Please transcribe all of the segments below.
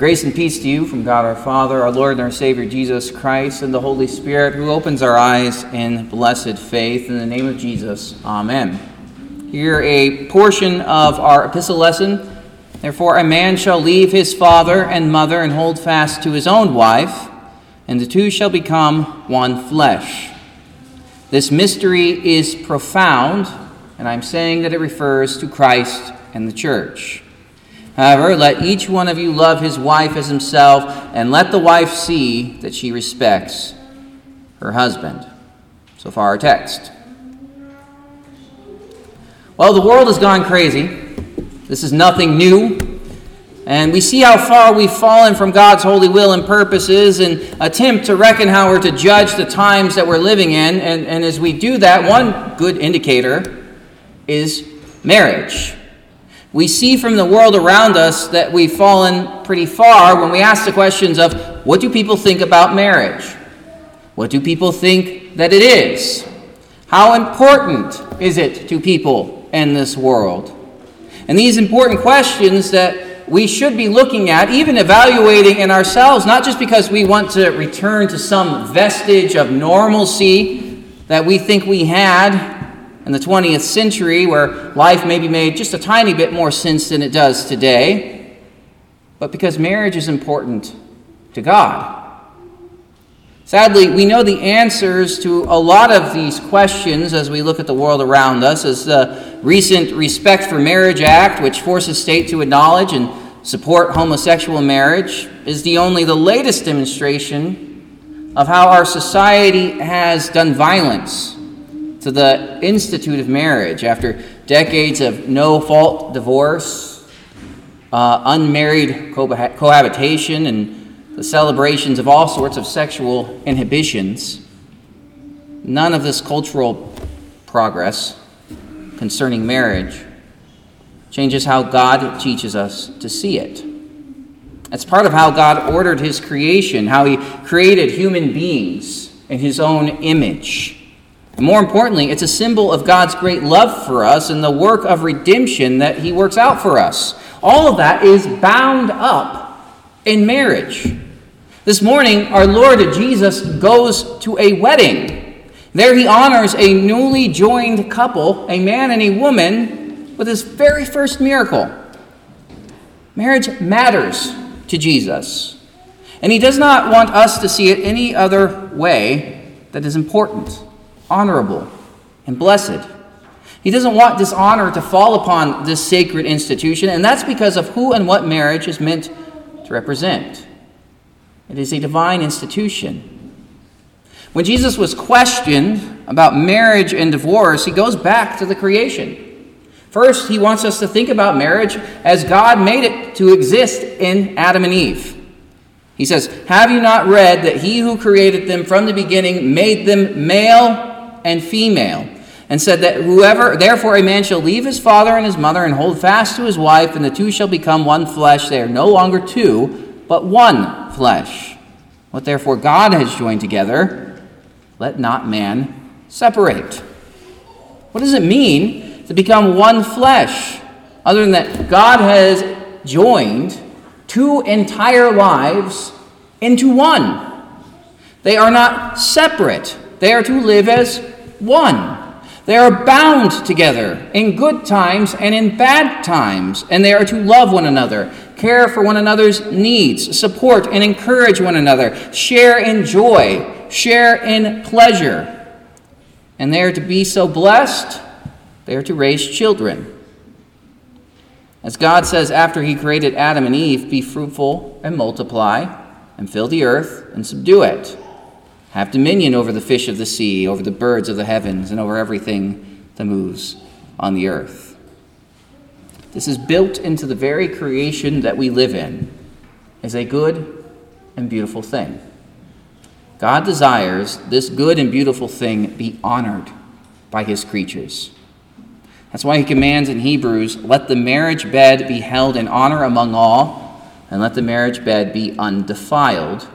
Grace and peace to you from God our Father, our Lord and our Savior Jesus Christ, and the Holy Spirit who opens our eyes in blessed faith. In the name of Jesus, Amen. Here a portion of our epistle lesson. Therefore, a man shall leave his father and mother and hold fast to his own wife, and the two shall become one flesh. This mystery is profound, and I'm saying that it refers to Christ and the church. However, let each one of you love his wife as himself, and let the wife see that she respects her husband. So far, our text. Well, the world has gone crazy. This is nothing new. And we see how far we've fallen from God's holy will and purposes and attempt to reckon how we're to judge the times that we're living in. And, and as we do that, one good indicator is marriage. We see from the world around us that we've fallen pretty far when we ask the questions of what do people think about marriage? What do people think that it is? How important is it to people in this world? And these important questions that we should be looking at, even evaluating in ourselves, not just because we want to return to some vestige of normalcy that we think we had in the 20th century, where life maybe made just a tiny bit more sense than it does today, but because marriage is important to God. Sadly, we know the answers to a lot of these questions as we look at the world around us, as the recent Respect for Marriage Act, which forces states to acknowledge and support homosexual marriage, is the only the latest demonstration of how our society has done violence to the institute of marriage after decades of no fault divorce, uh, unmarried cohabitation, and the celebrations of all sorts of sexual inhibitions. None of this cultural progress concerning marriage changes how God teaches us to see it. It's part of how God ordered his creation, how he created human beings in his own image. More importantly, it's a symbol of God's great love for us and the work of redemption that He works out for us. All of that is bound up in marriage. This morning, our Lord Jesus goes to a wedding. There he honors a newly joined couple, a man and a woman, with his very first miracle. Marriage matters to Jesus. And he does not want us to see it any other way that is important honorable, and blessed. He doesn't want dishonor to fall upon this sacred institution, and that's because of who and what marriage is meant to represent. It is a divine institution. When Jesus was questioned about marriage and divorce, he goes back to the creation. First, he wants us to think about marriage as God made it to exist in Adam and Eve. He says, Have you not read that he who created them from the beginning made them male and female, and said that whoever, therefore, a man shall leave his father and his mother and hold fast to his wife, and the two shall become one flesh. They are no longer two, but one flesh. What therefore God has joined together, let not man separate. What does it mean to become one flesh? Other than that, God has joined two entire lives into one. They are not separate. They are to live as one. They are bound together in good times and in bad times, and they are to love one another, care for one another's needs, support and encourage one another, share in joy, share in pleasure. And they are to be so blessed, they are to raise children. As God says after He created Adam and Eve, be fruitful and multiply, and fill the earth and subdue it. Have dominion over the fish of the sea, over the birds of the heavens, and over everything that moves on the earth. This is built into the very creation that we live in as a good and beautiful thing. God desires this good and beautiful thing be honored by his creatures. That's why he commands in Hebrews let the marriage bed be held in honor among all, and let the marriage bed be undefiled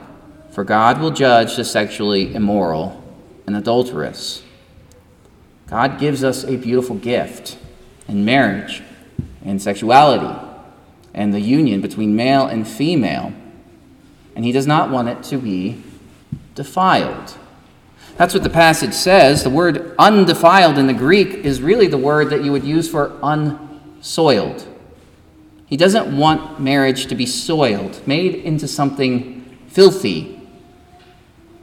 for God will judge the sexually immoral and adulterous. God gives us a beautiful gift in marriage and sexuality. and the union between male and female, and he does not want it to be defiled. That's what the passage says. The word undefiled in the Greek is really the word that you would use for unsoiled. He doesn't want marriage to be soiled, made into something filthy.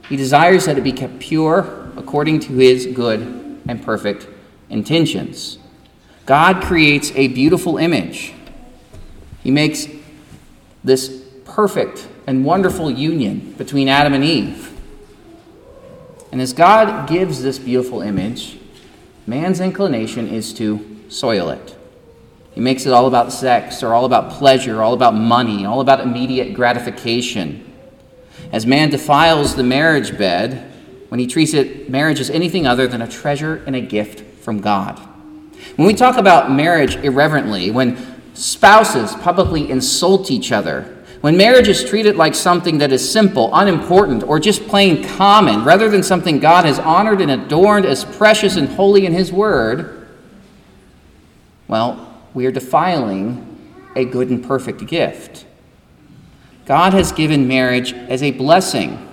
He desires that it be kept pure according to his good and perfect intentions. God creates a beautiful image. He makes this perfect and wonderful union between Adam and Eve. And as God gives this beautiful image, man's inclination is to soil it. He makes it all about sex, or all about pleasure, all about money, all about immediate gratification. As man defiles the marriage bed, when he treats it, marriage as anything other than a treasure and a gift from God. When we talk about marriage irreverently, when spouses publicly insult each other, when marriage is treated like something that is simple, unimportant, or just plain common, rather than something God has honored and adorned as precious and holy in His Word, well, we are defiling a good and perfect gift. God has given marriage as a blessing.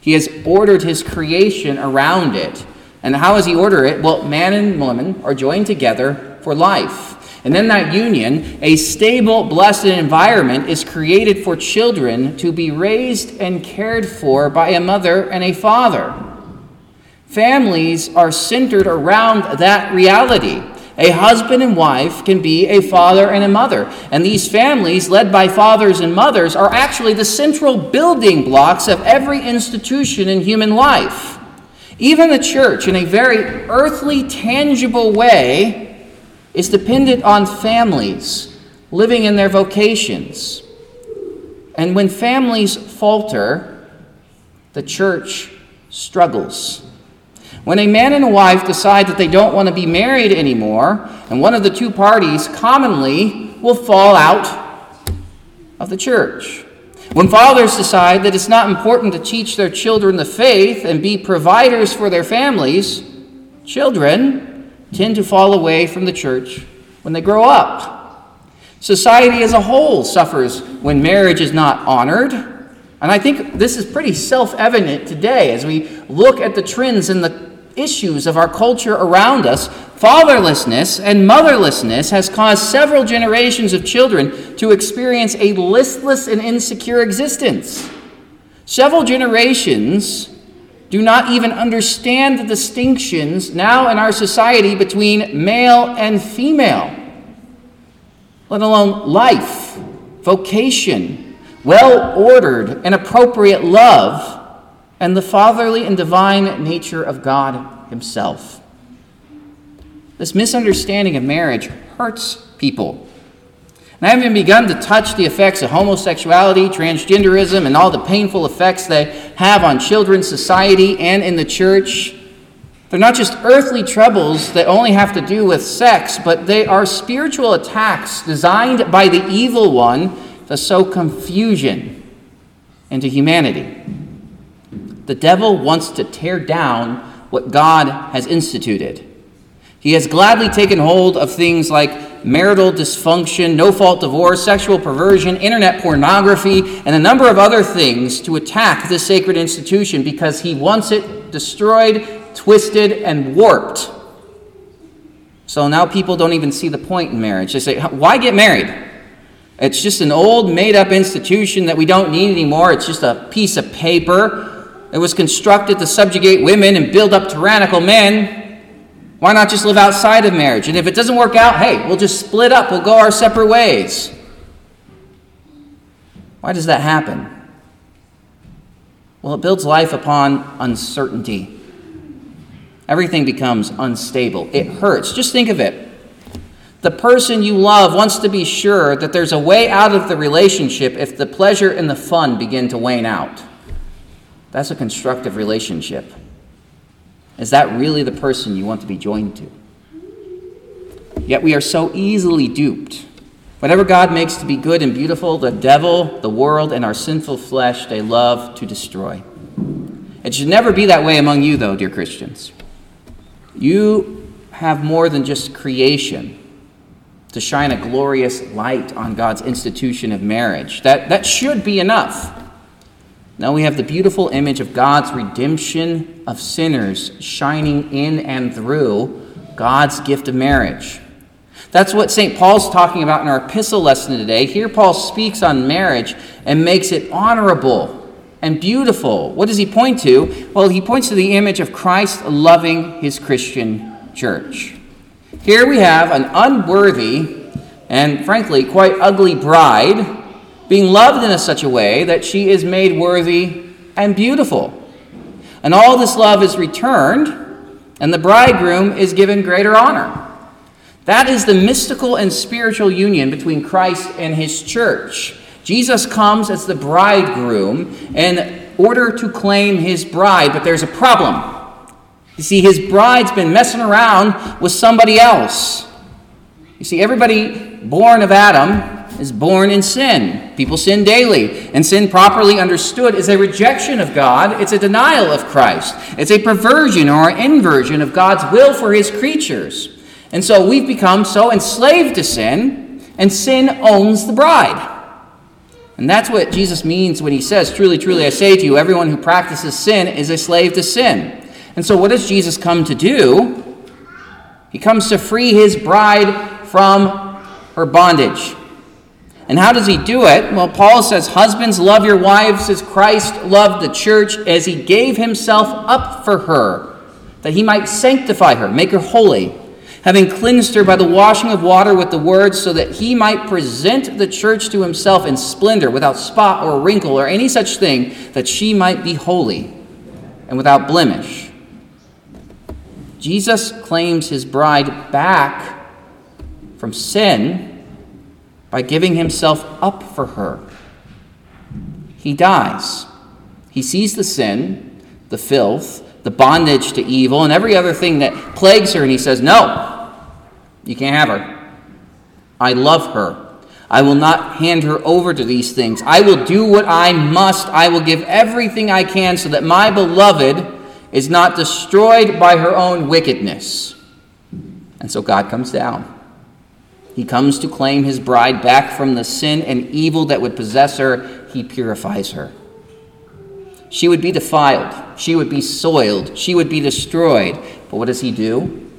He has ordered his creation around it. And how does he order it? Well, man and woman are joined together for life. And in that union, a stable, blessed environment is created for children to be raised and cared for by a mother and a father. Families are centered around that reality. A husband and wife can be a father and a mother. And these families, led by fathers and mothers, are actually the central building blocks of every institution in human life. Even the church, in a very earthly, tangible way, is dependent on families living in their vocations. And when families falter, the church struggles. When a man and a wife decide that they don't want to be married anymore, and one of the two parties commonly will fall out of the church. When fathers decide that it's not important to teach their children the faith and be providers for their families, children tend to fall away from the church when they grow up. Society as a whole suffers when marriage is not honored. And I think this is pretty self evident today as we look at the trends in the issues of our culture around us, fatherlessness and motherlessness has caused several generations of children to experience a listless and insecure existence. Several generations do not even understand the distinctions now in our society between male and female, let alone life, vocation, well ordered and appropriate love and the fatherly and divine nature of God Himself. This misunderstanding of marriage hurts people. And I haven't even begun to touch the effects of homosexuality, transgenderism, and all the painful effects they have on children, society, and in the church. They're not just earthly troubles that only have to do with sex, but they are spiritual attacks designed by the evil one to sow confusion into humanity. The devil wants to tear down what God has instituted. He has gladly taken hold of things like marital dysfunction, no fault divorce, sexual perversion, internet pornography, and a number of other things to attack this sacred institution because he wants it destroyed, twisted, and warped. So now people don't even see the point in marriage. They say, Why get married? It's just an old, made up institution that we don't need anymore. It's just a piece of paper. It was constructed to subjugate women and build up tyrannical men. Why not just live outside of marriage? And if it doesn't work out, hey, we'll just split up, we'll go our separate ways. Why does that happen? Well, it builds life upon uncertainty. Everything becomes unstable. It hurts. Just think of it. The person you love wants to be sure that there's a way out of the relationship if the pleasure and the fun begin to wane out. That's a constructive relationship. Is that really the person you want to be joined to? Yet we are so easily duped. Whatever God makes to be good and beautiful, the devil, the world, and our sinful flesh, they love to destroy. It should never be that way among you, though, dear Christians. You have more than just creation. to shine a glorious light on God's institution of marriage. That, that should be enough. Now we have the beautiful image of God's redemption of sinners shining in and through God's gift of marriage. That's what St. Paul's talking about in our epistle lesson today. Here, Paul speaks on marriage and makes it honorable and beautiful. What does he point to? Well, he points to the image of Christ loving his Christian church. Here we have an unworthy and, frankly, quite ugly bride being loved in a such a way that she is made worthy and beautiful. And all this love is returned, and the bridegroom is given greater honor. That is the mystical and spiritual union between Christ and his church. Jesus comes as the bridegroom in order to claim his bride, but there's a problem. You see, his bride's been messing around with somebody else. You see, everybody born of Adam is born in sin. People sin daily. And sin, properly understood, is a rejection of God, it's a denial of Christ, it's a perversion or inversion of God's will for his creatures. And so we've become so enslaved to sin, and sin owns the bride. And that's what Jesus means when he says, Truly, truly, I say to you, everyone who practices sin is a slave to sin. And so, what does Jesus come to do? He comes to free his bride from her bondage. And how does he do it? Well, Paul says, Husbands, love your wives as Christ loved the church, as he gave himself up for her, that he might sanctify her, make her holy, having cleansed her by the washing of water with the word, so that he might present the church to himself in splendor, without spot or wrinkle or any such thing, that she might be holy and without blemish. Jesus claims his bride back from sin by giving himself up for her. He dies. He sees the sin, the filth, the bondage to evil, and every other thing that plagues her, and he says, No, you can't have her. I love her. I will not hand her over to these things. I will do what I must. I will give everything I can so that my beloved is not destroyed by her own wickedness. And so God comes down. He comes to claim his bride back from the sin and evil that would possess her. He purifies her. She would be defiled. She would be soiled. She would be destroyed. But what does he do?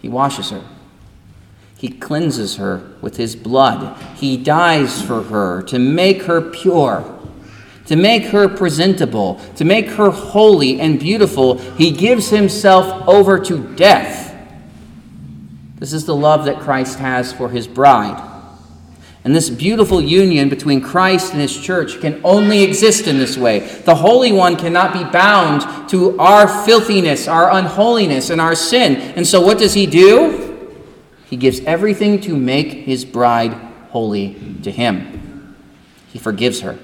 He washes her. He cleanses her with his blood. He dies for her to make her pure, to make her presentable, to make her holy and beautiful. He gives himself over to death this is the love that Christ has for his bride. And this beautiful union between Christ and his church can only exist in this way. The Holy One cannot be bound to our filthiness, our unholiness, and our sin. And so, what does he do? He gives everything to make his bride holy to him. He forgives her.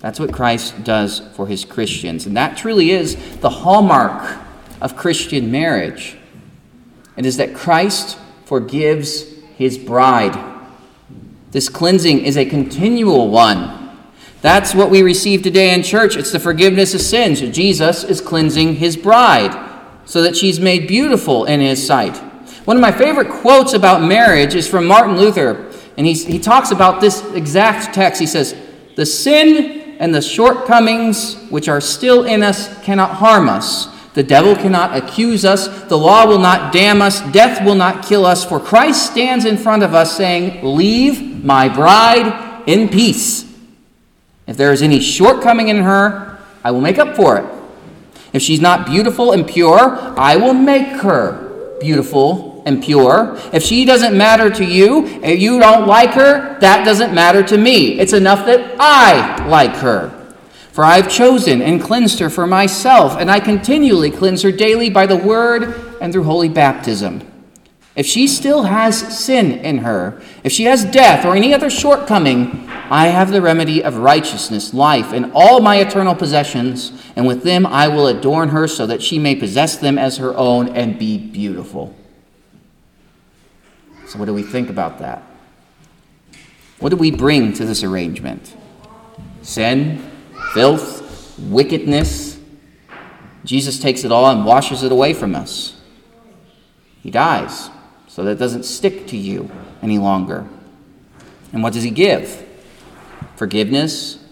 That's what Christ does for his Christians. And that truly is the hallmark of Christian marriage. It is that Christ forgives his bride. This cleansing is a continual one. That's what we receive today in church. It's the forgiveness of sins. Jesus is cleansing his bride so that she's made beautiful in his sight. One of my favorite quotes about marriage is from Martin Luther, and he, he talks about this exact text. He says, The sin and the shortcomings which are still in us cannot harm us the devil cannot accuse us. The law will not damn us. Death will not kill us. For Christ stands in front of us saying, Leave my bride in peace. If there is any shortcoming in her, I will make up for it. If she's not beautiful and pure, I will make her beautiful and pure. If she doesn't matter to you, if you don't like her, that doesn't matter to me. It's enough that I like her. For I have chosen and cleansed her for myself, and I continually cleanse her daily by the word and through holy baptism. If she still has sin in her, if she has death or any other shortcoming, I have the remedy of righteousness, life, and all my eternal possessions, and with them I will adorn her so that she may possess them as her own and be beautiful. So, what do we think about that? What do we bring to this arrangement? Sin, filth, wickedness. Jesus takes it all and washes it away from us. He dies so that it doesn't stick to you any longer. And what does he give? Forgiveness,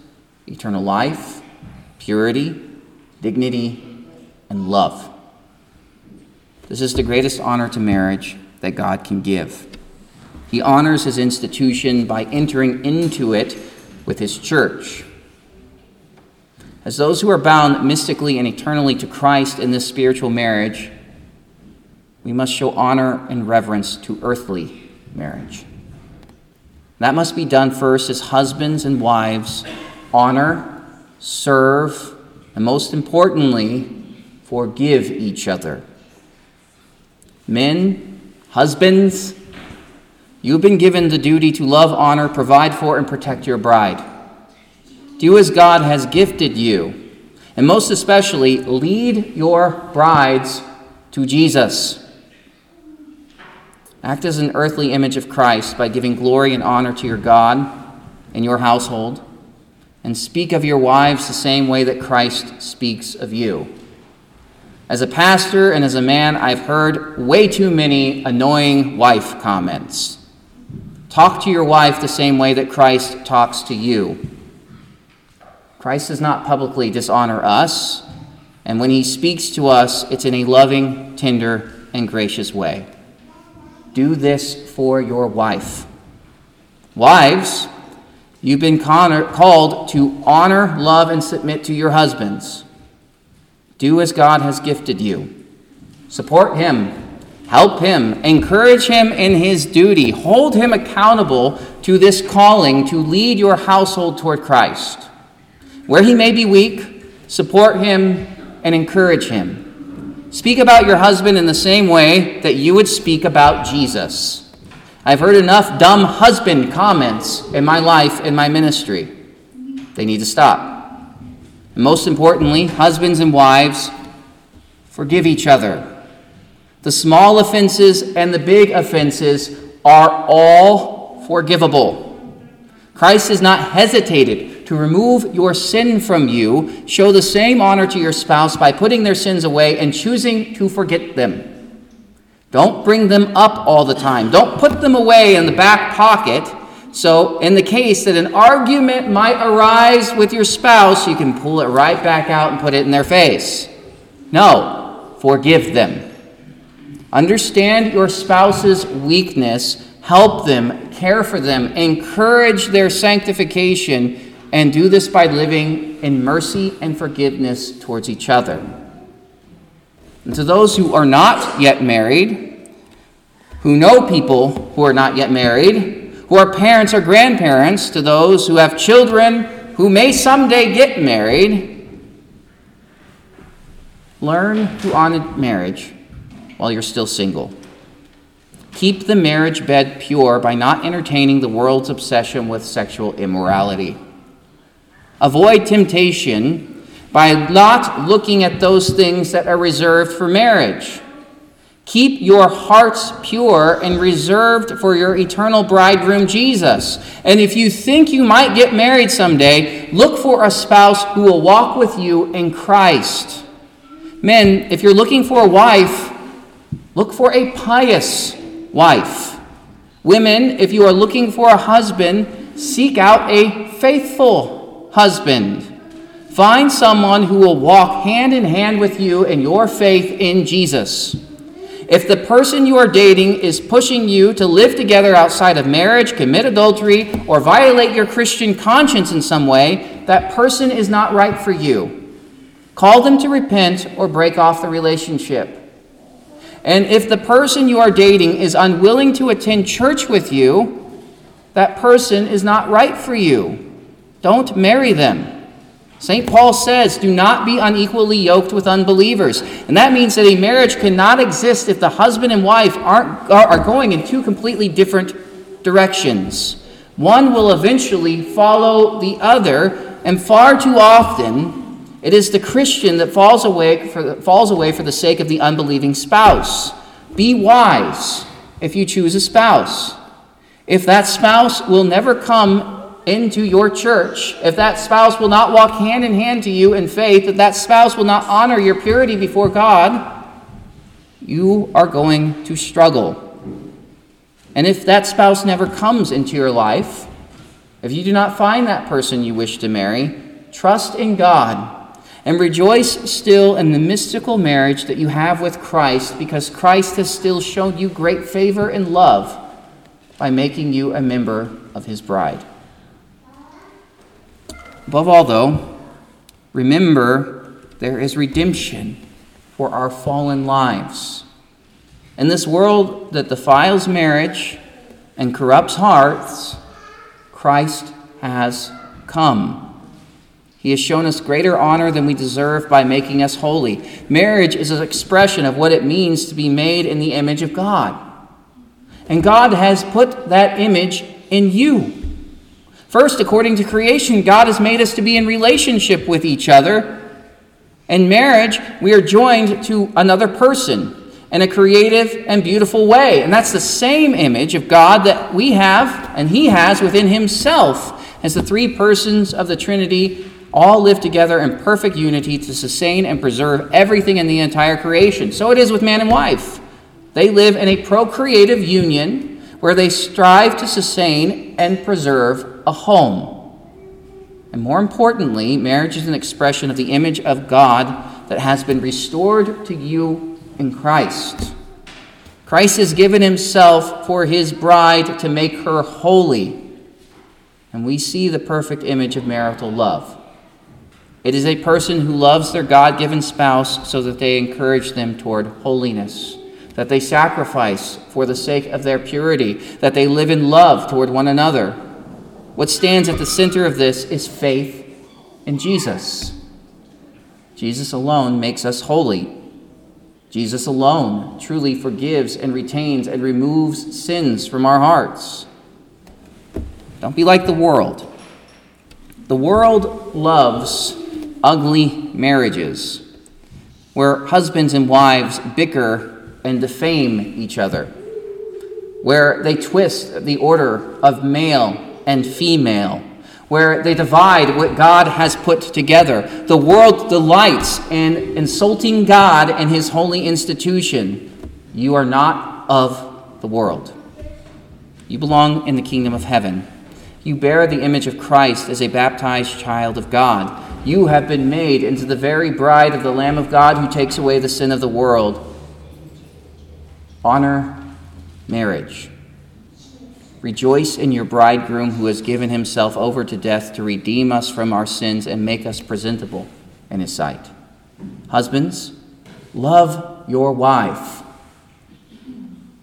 eternal life, purity, dignity, and love. This is the greatest honor to marriage that God can give. He honors his institution by entering into it with his church. As those who are bound mystically and eternally to Christ in this spiritual marriage, we must show honor and reverence to earthly marriage. That must be done first as husbands and wives honor, serve, and most importantly, forgive each other. Men, husbands, you've been given the duty to love, honor, provide for, and protect your bride. Do as God has gifted you, and most especially, lead your brides to Jesus. Act as an earthly image of Christ by giving glory and honor to your God and your household, and speak of your wives the same way that Christ speaks of you. As a pastor and as a man, I've heard way too many annoying wife comments. Talk to your wife the same way that Christ talks to you. Christ does not publicly dishonor us, and when he speaks to us, it's in a loving, tender, and gracious way. Do this for your wife. Wives, you've been called to honor, love, and submit to your husbands. Do as God has gifted you. Support him, help him, encourage him in his duty, hold him accountable to this calling to lead your household toward Christ. Where he may be weak, support him and encourage him. Speak about your husband in the same way that you would speak about Jesus. I've heard enough dumb husband comments in my life, in my ministry. They need to stop. And most importantly, husbands and wives, forgive each other. The small offenses and the big offenses are all forgivable. Christ has not hesitated to remove your sin from you, show the same honor to your spouse by putting their sins away and choosing to forget them. Don't bring them up all the time. Don't put them away in the back pocket. So, in the case that an argument might arise with your spouse, you can pull it right back out and put it in their face. No, forgive them. Understand your spouse's weakness, help them, care for them, encourage their sanctification and do this by living in mercy and forgiveness towards each other. And to those who are not yet married, who know people who are not yet married, who are parents or grandparents, to those who have children who may someday get married, learn to honor marriage while you're still single. Keep the marriage bed pure by not entertaining the world's obsession with sexual immorality. Avoid temptation by not looking at those things that are reserved for marriage. Keep your hearts pure and reserved for your eternal bridegroom, Jesus. And if you think you might get married someday, look for a spouse who will walk with you in Christ. Men, if you're looking for a wife, look for a pious wife. Women, if you are looking for a husband, seek out a faithful husband. Find someone who will walk hand in hand with you in your faith in Jesus. If the person you are dating is pushing you to live together outside of marriage, commit adultery, or violate your Christian conscience in some way, that person is not right for you. Call them to repent or break off the relationship. And if the person you are dating is unwilling to attend church with you, that person is not right for you. Don't marry them. St. Paul says, do not be unequally yoked with unbelievers. And that means that a marriage cannot exist if the husband and wife aren't, are going in two completely different directions. One will eventually follow the other, and far too often, it is the Christian that falls away for, falls away for the sake of the unbelieving spouse. Be wise if you choose a spouse. If that spouse will never come into your church, if that spouse will not walk hand in hand to you in faith, if that spouse will not honor your purity before God, you are going to struggle. And if that spouse never comes into your life, if you do not find that person you wish to marry, trust in God and rejoice still in the mystical marriage that you have with Christ because Christ has still shown you great favor and love by making you a member of his bride. Above all, though, remember there is redemption for our fallen lives. In this world that defiles marriage and corrupts hearts, Christ has come. He has shown us greater honor than we deserve by making us holy. Marriage is an expression of what it means to be made in the image of God. And God has put that image in you. First, according to creation, God has made us to be in relationship with each other. In marriage, we are joined to another person in a creative and beautiful way. And that's the same image of God that we have and He has within Himself as the three persons of the Trinity all live together in perfect unity to sustain and preserve everything in the entire creation. So it is with man and wife. They live in a procreative union where they strive to sustain and preserve a home. And more importantly, marriage is an expression of the image of God that has been restored to you in Christ. Christ has given himself for his bride to make her holy. And we see the perfect image of marital love. It is a person who loves their God given spouse so that they encourage them toward holiness, that they sacrifice for the sake of their purity, that they live in love toward one another. What stands at the center of this is faith in Jesus. Jesus alone makes us holy. Jesus alone truly forgives and retains and removes sins from our hearts. Don't be like the world. The world loves ugly marriages where husbands and wives bicker and defame each other, where they twist the order of male and female, where they divide what God has put together. The world delights in insulting God and his holy institution. You are not of the world. You belong in the kingdom of heaven. You bear the image of Christ as a baptized child of God. You have been made into the very bride of the Lamb of God who takes away the sin of the world. Honor marriage. Rejoice in your bridegroom who has given himself over to death to redeem us from our sins and make us presentable in his sight. Husbands, love your wife.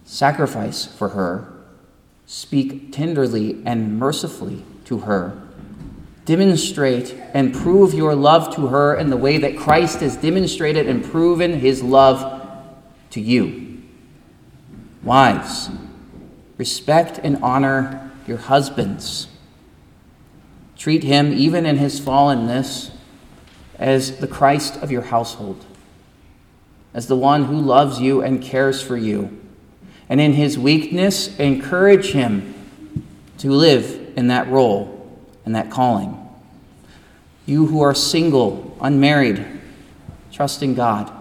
Sacrifice for her. Speak tenderly and mercifully to her demonstrate and prove your love to her in the way that Christ has demonstrated and proven his love to you. Wives, respect and honor your husbands. Treat him, even in his fallenness, as the Christ of your household, as the one who loves you and cares for you. And in his weakness, encourage him to live in that role and that calling. You who are single, unmarried, trust in God.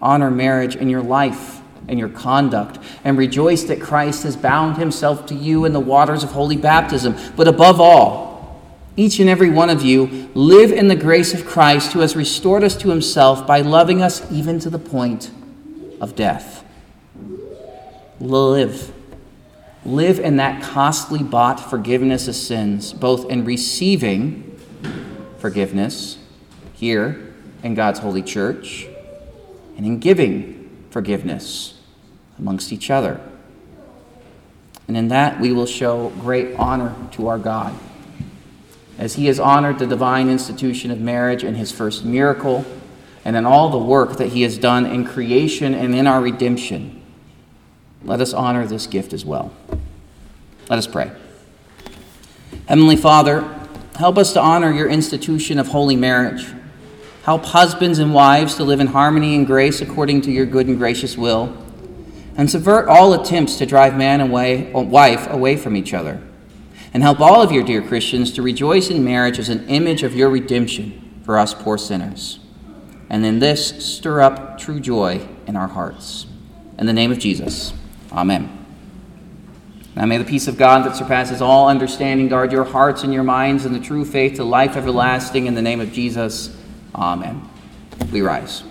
Honor marriage in your life and your conduct, and rejoice that Christ has bound himself to you in the waters of holy baptism. But above all, each and every one of you live in the grace of Christ who has restored us to himself by loving us even to the point of death. Live live in that costly bought forgiveness of sins, both in receiving forgiveness here in God's holy church and in giving forgiveness amongst each other. And in that, we will show great honor to our God. As He has honored the divine institution of marriage in His first miracle, and in all the work that He has done in creation and in our redemption let us honor this gift as well. Let us pray. Heavenly Father, help us to honor your institution of holy marriage. Help husbands and wives to live in harmony and grace according to your good and gracious will, and subvert all attempts to drive man and wife away from each other. And help all of your dear Christians to rejoice in marriage as an image of your redemption for us poor sinners. And in this, stir up true joy in our hearts. In the name of Jesus. Amen. Now may the peace of God that surpasses all understanding guard your hearts and your minds in the true faith to life everlasting in the name of Jesus. Um, Amen. We rise.